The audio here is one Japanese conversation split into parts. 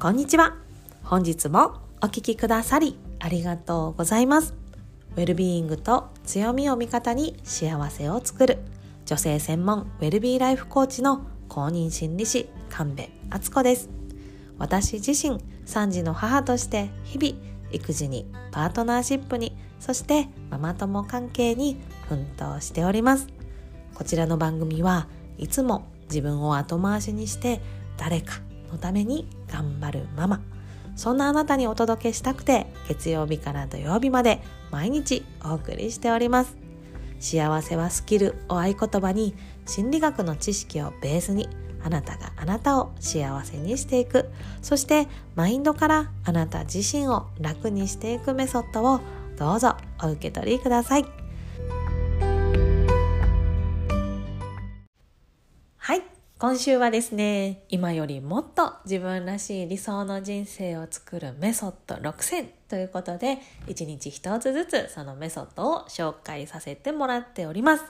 こんにちは。本日もお聞きくださりありがとうございます。ウェルビーイングと強みを味方に幸せを作る女性専門ウェルビーライフコーチの公認心理師神戸敦子です。私自身3児の母として日々育児にパートナーシップにそしてママ友関係に奮闘しております。こちらの番組はいつも自分を後回しにして誰かのために頑張るママ。そんなあなたにお届けしたくて月曜日から土曜日まで毎日お送りしております。幸せはスキルを合言葉に心理学の知識をベースにあなたがあなたを幸せにしていく。そしてマインドからあなた自身を楽にしていくメソッドをどうぞお受け取りください。今週はですね今よりもっと自分らしい理想の人生を作るメソッド6選ということで1日1つずつそのメソッドを紹介させてもらっております。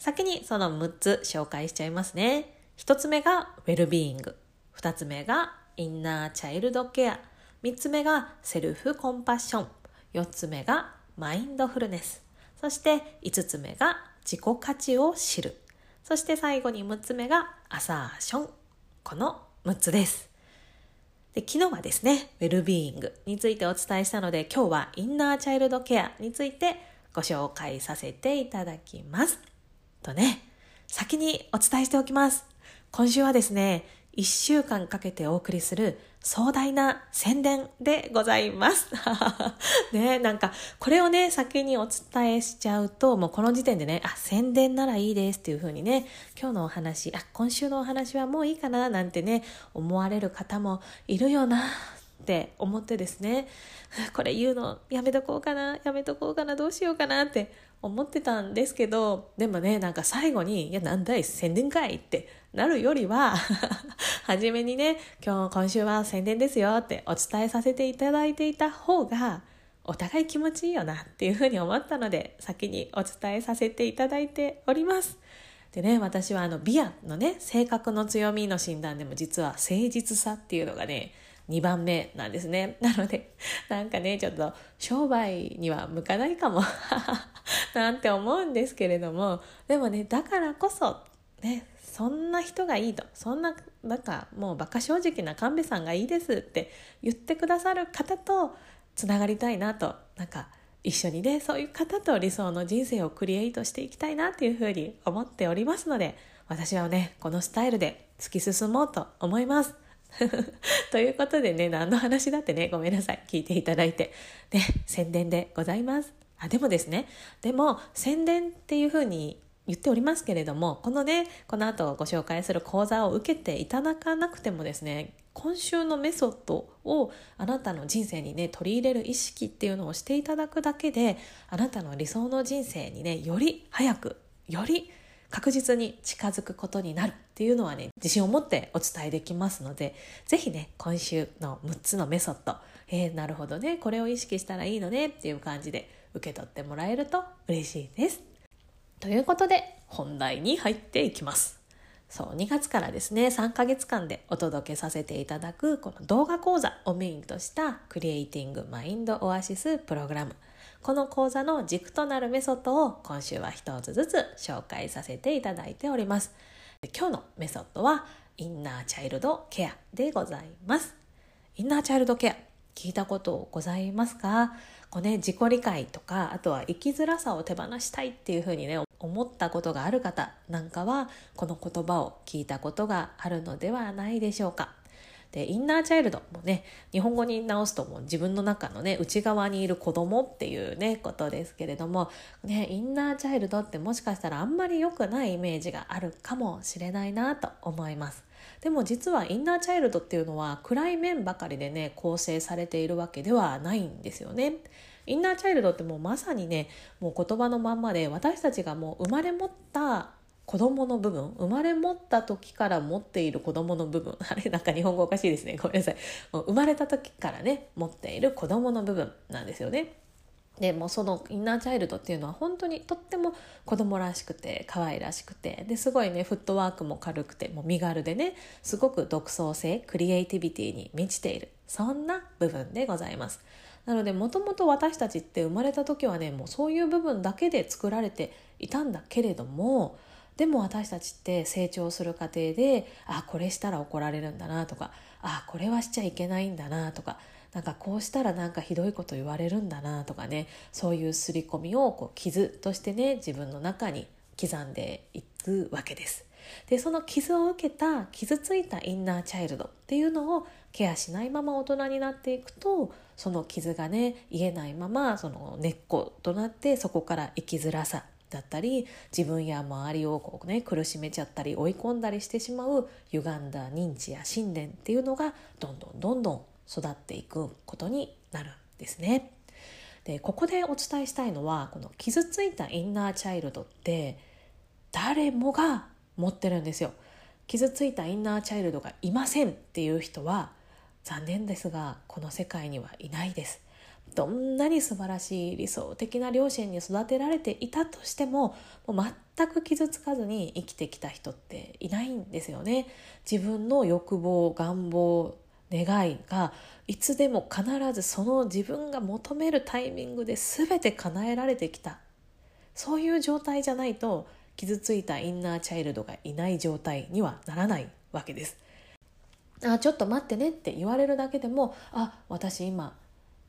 先にその6つ紹介しちゃいますね。1つ目がウェルビーイング。2つ目がインナーチャイルドケア。3つ目がセルフコンパッション。4つ目がマインドフルネス。そして5つ目が自己価値を知る。そして最後に6つ目がアサーション。この6つです。で昨日はですね、ウェルビーイングについてお伝えしたので、今日はインナーチャイルドケアについてご紹介させていただきます。とね、先にお伝えしておきます。今週はですね、1週間かけてお送りする壮大な宣伝でございます。ねなんか、これをね、先にお伝えしちゃうと、もうこの時点でね、あ、宣伝ならいいですっていう風にね、今日のお話、あ、今週のお話はもういいかななんてね、思われる方もいるよなって思ってですね、これ言うのやめとこうかな、やめとこうかな、どうしようかなって思ってたんですけど、でもね、なんか最後に、いや、なんだい、宣伝かいってなるよりは 初めにね、今日、今週は宣伝ですよってお伝えさせていただいていた方が、お互い気持ちいいよなっていうふうに思ったので、先にお伝えさせていただいております。でね、私はあの、ビアのね、性格の強みの診断でも実は誠実さっていうのがね、2番目なんですね。なので、なんかね、ちょっと商売には向かないかも なんて思うんですけれども、でもね、だからこそ、ね、そんな人がいいと、そんな、なんかもう馬鹿正直な神戸さんがいいですって言ってくださる方とつながりたいなと、なんか一緒にね、そういう方と理想の人生をクリエイトしていきたいなっていうふうに思っておりますので、私はね、このスタイルで突き進もうと思います。ということでね、何の話だってね、ごめんなさい。聞いていただいて。ね、宣伝でございます。あ、でもですね、でも宣伝っていうふうに言っておりますけれども、このね、この後ご紹介する講座を受けていただかなくてもですね、今週のメソッドをあなたの人生にね、取り入れる意識っていうのをしていただくだけで、あなたの理想の人生にね、より早く、より確実に近づくことになるっていうのはね、自信を持ってお伝えできますので、ぜひね、今週の6つのメソッド、えー、なるほどね、これを意識したらいいのねっていう感じで受け取ってもらえると嬉しいです。ということで、本題に入っていきます。そう、2月からですね、3ヶ月間でお届けさせていただく、この動画講座をメインとしたクリエイティングマインドオアシスプログラム。この講座の軸となるメソッドを今週は一つずつ紹介させていただいております。今日のメソッドはインナーチャイルドケアでございます。インナーチャイルドケア聞いたことございますか？こうね、自己理解とか、あとは生きづらさを手放したいっていうふうにね、思ったことがある方なんかは、この言葉を聞いたことがあるのではないでしょうか。で、インナーチャイルドもね、日本語に直すともう自分の中のね、内側にいる子供っていうね、ことですけれども、ね、インナーチャイルドってもしかしたらあんまり良くないイメージがあるかもしれないなと思います。でも実はインナーチャイルドっていうのは暗い面ばかりでね、構成されているわけではないんですよね。インナーチャイルドってもうまさにね、もう言葉のまんまで私たちがもう生まれ持った子供の部分生まれ持った時から持っている子供の部分。あれなんか日本語おかしいですね。ごめんなさい。生まれた時からね持っている子供の部分なんですよね。でもそのインナーチャイルドっていうのは本当にとっても子供らしくて可愛らしくて。ですごいねフットワークも軽くてもう身軽でねすごく独創性クリエイティビティに満ちている。そんな部分でございます。なのでもともと私たちって生まれた時はねもうそういう部分だけで作られていたんだけれどもでも私たちって成長する過程であこれしたら怒られるんだなとかあこれはしちゃいけないんだなとかなんかこうしたらなんかひどいこと言われるんだなとかねそういう刷り込みをこう傷としてね自分の中に刻んでいくわけです。でその傷を受けた傷ついたインナーチャイルドっていうのをケアしないまま大人になっていくとその傷がね癒えないままその根っことなってそこから生きづらさだったり自分や周りをこう、ね、苦しめちゃったり追い込んだりしてしまう歪んだ認知や信念っていうのがどんどんどんどん育っていくことになるんですね。でここでお伝えしたいのはこの傷ついたインナーチャイルドって誰もが持ってるんですよ。傷ついたインナーチャイルドがいませんっていう人は残念ですがこの世界にはいないです。どんなに素晴らしい理想的な両親に育てられていたとしてももう全く傷つかずに生きてきた人っていないんですよね。自分の欲望願望願いがいつでも必ずその自分が求めるタイミングで全て叶えられてきたそういう状態じゃないと傷ついたインナーチャイルドがいない状態にはならないわけです。あちょっと待ってねって言われるだけでもあ私今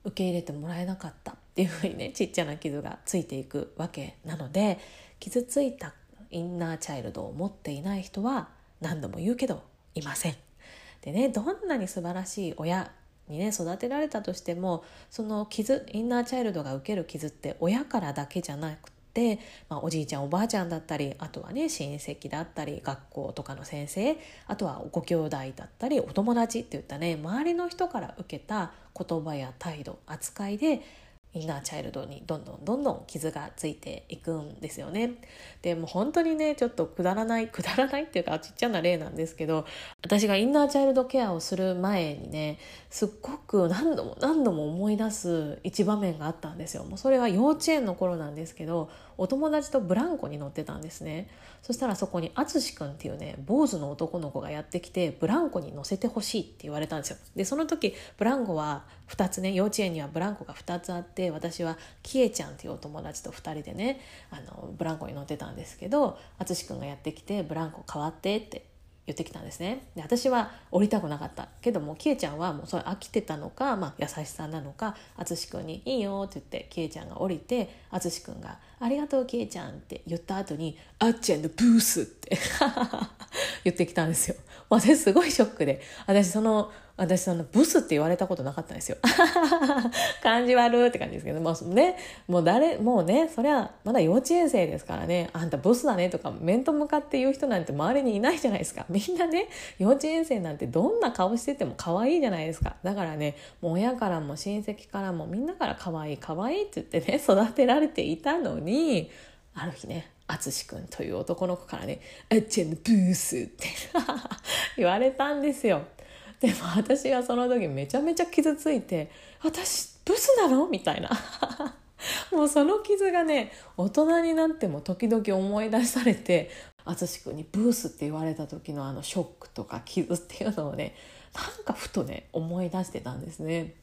受け入れてもらえなかったっていうふうにねちっちゃな傷がついていくわけなので傷ついたインナーチャイルドを持っていない人は何度も言うけどいません。でねどんなに素晴らしい親にね育てられたとしてもその傷インナーチャイルドが受ける傷って親からだけじゃなくて、まあ、おじいちゃんおばあちゃんだったりあとはね親戚だったり学校とかの先生あとはご兄弟だったりお友達っていったね周りの人から受けた言葉や態度扱いでインナーチャイルドにどんどんどんどん傷がついていくんですよね。でも本当にねちょっとくだらない くだらないっていうかちっちゃな例なんですけど私がインナーチャイルドケアをする前にねすっごく何度も何度も思い出す一場面があったんですよ。もうそれは幼稚園の頃なんですけどお友達とブランコに乗ってたんですね。そしたらそこに淳くんっていうね坊主の男の子がやってきてブランコに乗せてほしいって言われたんですよ。でその時ブランコは2つね幼稚園にはブランコが2つあって私はキエちゃんっていうお友達と2人でねあのブランコに乗ってたんですけど淳くんがやってきて「ブランコ変わって」って言ってきたんですね。で私は降りたくなかった。けどもキエちゃんはもうそれ飽きてたのか、まあ、優しさなのか淳君に「いいよ」って言ってキエちゃんが降りて淳君が「ありがとうキエちゃん」って言った後に「あっちゃんのブース」って。言ってきたんですよ。私すごいショックで私その私そのブスって言われたことなかったんですよ。感じ悪って感じですけど、もうね、もう誰、もうね、そりゃまだ幼稚園生ですからね、あんたブスだねとか面と向かって言う人なんて周りにいないじゃないですか。みんなね、幼稚園生なんてどんな顔してても可愛いじゃないですか。だからね、もう親からも親戚からもみんなから可愛い可愛いって言ってね、育てられていたのに、ある日ね、淳くんという男の子からね「あっちゃんのブース」って言われたんですよ。でも私はその時めちゃめちゃ傷ついて「私ブスなの?」みたいな もうその傷がね大人になっても時々思い出されて淳君にブースって言われた時のあのショックとか傷っていうのをねなんかふとね思い出してたんですね。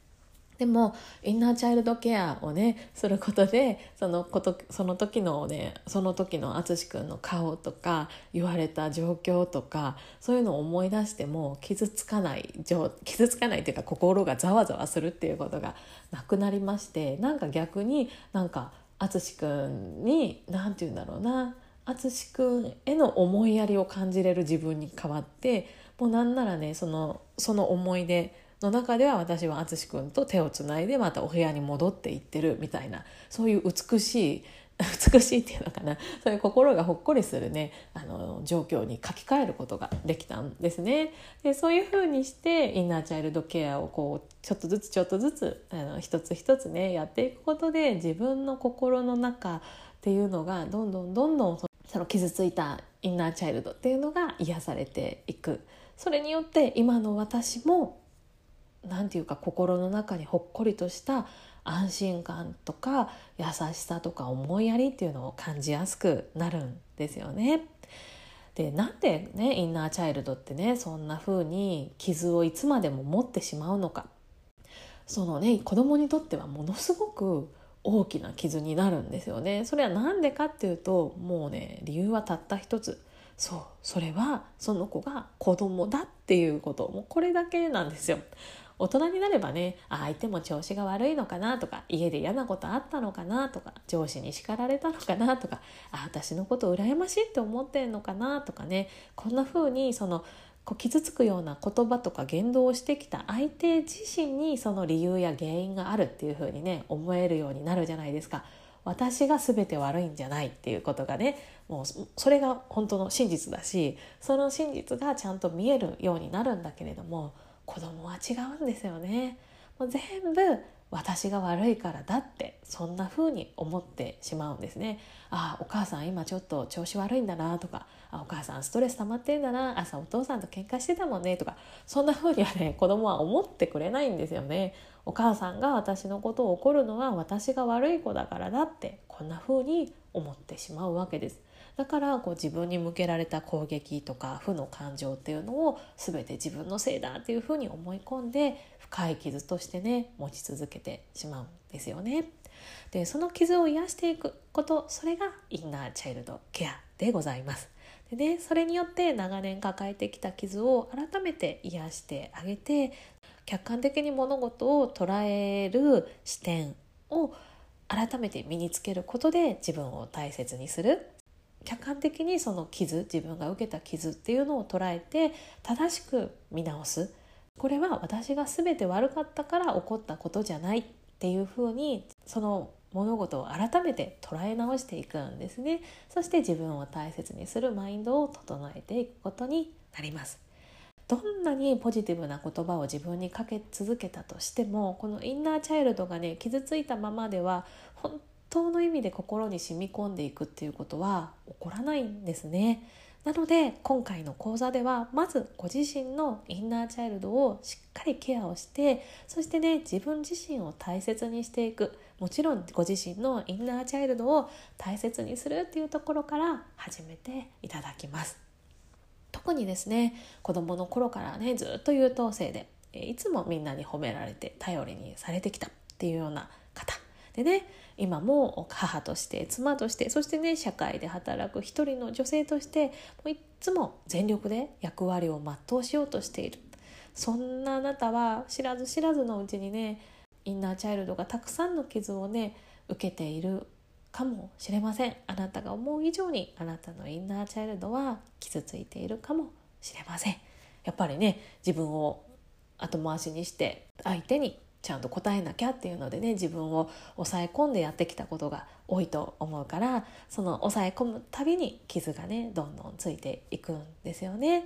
でもインナーチャイルドケアをねすることでそのことその時のねその時の淳君の顔とか言われた状況とかそういうのを思い出しても傷つかない傷つかないっていうか心がざわざわするっていうことがなくなりましてなんか逆になんか淳君に何て言うんだろうな淳君への思いやりを感じれる自分に変わってもうなんならねそのその思い出の中では私は淳君と手をつないでまたお部屋に戻っていってるみたいなそういう美しい 美しいっていうのかな。そういう心がほっこりするね。あの状況に書き換えることができたんですね。でそういうふうにしてインナーチャイルドケアをこうちょっとずつちょっとずつあの一つ一つねやっていくことで自分の心の中っていうのがどんどんどんどんその傷ついたインナーチャイルドっていうのが癒されていく。それによって今の私も何て言うか心の中にほっこりとした安心感とか優しさとか思いやりっていうのを感じやすくなるんですよね。でなんでねインナーチャイルドってねそんな風に傷をいつまでも持ってしまうのかそのね子供にとってはものすごく大きな傷になるんですよね。それは何でかっていうともうね理由はたった一つそうそれはその子が子供だっていうこともうこれだけなんですよ。大人になればね相手も調子が悪いのかなとか家で嫌なことあったのかなとか上司に叱られたのかなとかあ私のこと羨ましいって思ってんのかなとかねこんな風にそのこう傷つくような言葉とか言動をしてきた相手自身にその理由や原因があるっていう風にね思えるようになるじゃないですか。私が全て悪いんじゃないっていうことがねもうそれが本当の真実だしその真実がちゃんと見えるようになるんだけれども子供は違うんですよね。もう全部私が悪いからだってそんな風に思ってしまうんですね。ああお母さん今ちょっと調子悪いんだなとかあお母さんストレス溜まってんだな朝お父さんと喧嘩してたもんねとかそんな風にはね子供は思ってくれないんですよね。お母さんが私のことを怒るのは私が悪い子だからだってこんな風に思ってしまうわけです。だからこう自分に向けられた攻撃とか負の感情っていうのを全て自分のせいだっていうふうに思い込んで深い傷としてね持ち続けてしまうんですよね。でその傷を癒していくことそれがインナーチャイルドケアでございます。でね、それによって長年抱えてきた傷を改めて癒してあげて客観的に物事を捉える視点を改めて身につけることで自分を大切にする客観的にその傷自分が受けた傷っていうのを捉えて正しく見直す。これは私が全て悪かったから起こったことじゃないっていうふうにその物事を改めて捉え直していくんですね。そして自分を大切にするマインドを整えていくことになります。どんなにポジティブな言葉を自分にかけ続けたとしてもこのインナーチャイルドがね傷ついたままでは本当の意味で心に染み込んでいくっていうことは起こらないんですね。なので今回の講座ではまずご自身のインナーチャイルドをしっかりケアをしてそしてね自分自身を大切にしていくもちろんご自身のインナーチャイルドを大切にするっていうところから始めていただきます。特にですね子供の頃からねずっと優等生でいつもみんなに褒められて頼りにされてきたっていうような方でね今も母として妻としてそしてね社会で働く一人の女性としてもういつも全力で役割を全うしようとしている。そんなあなたは知らず知らずのうちにねインナーチャイルドがたくさんの傷をね受けているかもしれません。あなたが思う以上にあなたのインナーチャイルドは傷ついているかもしれません。やっぱりね自分を後回しにして相手にちゃんと答えなきゃっていうのでね自分を抑え込んでやってきたことが多いと思うからその抑え込むたびに傷がねどんどんついていくんですよね。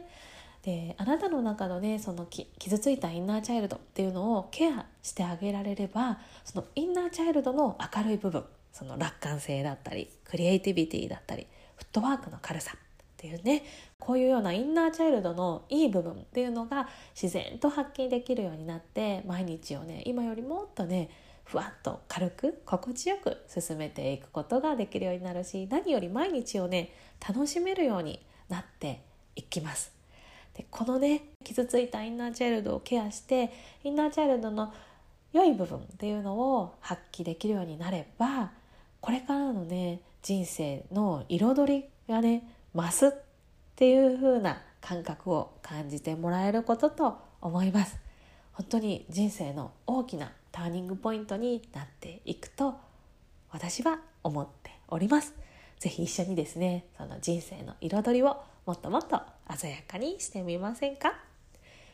であなたの中のねその傷ついたインナーチャイルドっていうのをケアしてあげられればそのインナーチャイルドの明るい部分その楽観性だったりクリエイティビティだったりフットワークの軽さていうねこういうようなインナーチャイルドのいい部分っていうのが自然と発揮できるようになって毎日をね今よりもっとねふわっと軽く心地よく進めていくことができるようになるし何より毎日をね楽しめるようになっていきます。でこのね傷ついたインナーチャイルドをケアしてインナーチャイルドの良い部分っていうのを発揮できるようになればこれからのね人生の彩りがね増すっていう風な感覚を感じてもらえることと思います。本当に人生の大きなターニングポイントになっていくと私は思っております。是非一緒にですねその人生の彩りをもっともっと鮮やかにしてみませんか？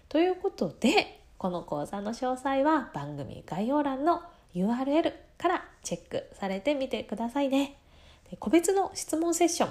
ということでこの講座の詳細は番組概要欄の URL からチェックされてみてくださいね。個別の質問セッション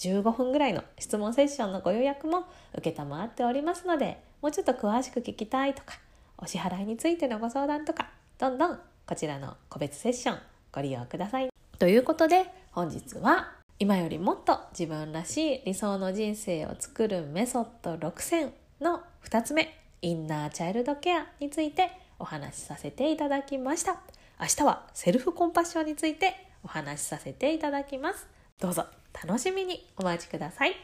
15分ぐらいの質問セッションのご予約も承っておりますのでもうちょっと詳しく聞きたいとかお支払いについてのご相談とかどんどんこちらの個別セッションご利用ください。ということで本日は今よりもっと自分らしい理想の人生を作るメソッド6選の2つ目インナーチャイルドケアについてお話しさせていただきました。明日はセルフコンパッションについてお話しさせていただきます。どうぞ。楽しみにお待ちください。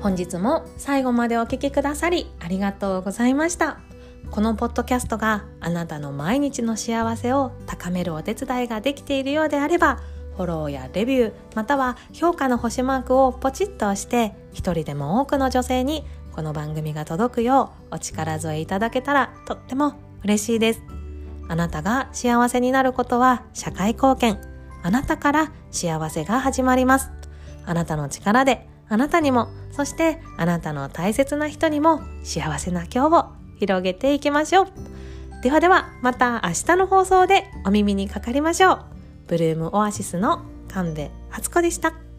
本日も最後までお聴きくださりありがとうございました。このポッドキャストがあなたの毎日の幸せを高めるお手伝いができているようであればフォローやレビューまたは評価の星マークをポチッと押して一人でも多くの女性にこの番組が届くようお力添えいただけたらとっても嬉しいです。あなたが幸せになることは社会貢献。あなたから幸せが始まります。あなたの力であなたにもそしてあなたの大切な人にも幸せな今日を広げていきましょう。ではではまた明日の放送でお耳にかかりましょう。ブルームオアシスの神戸敦子でした。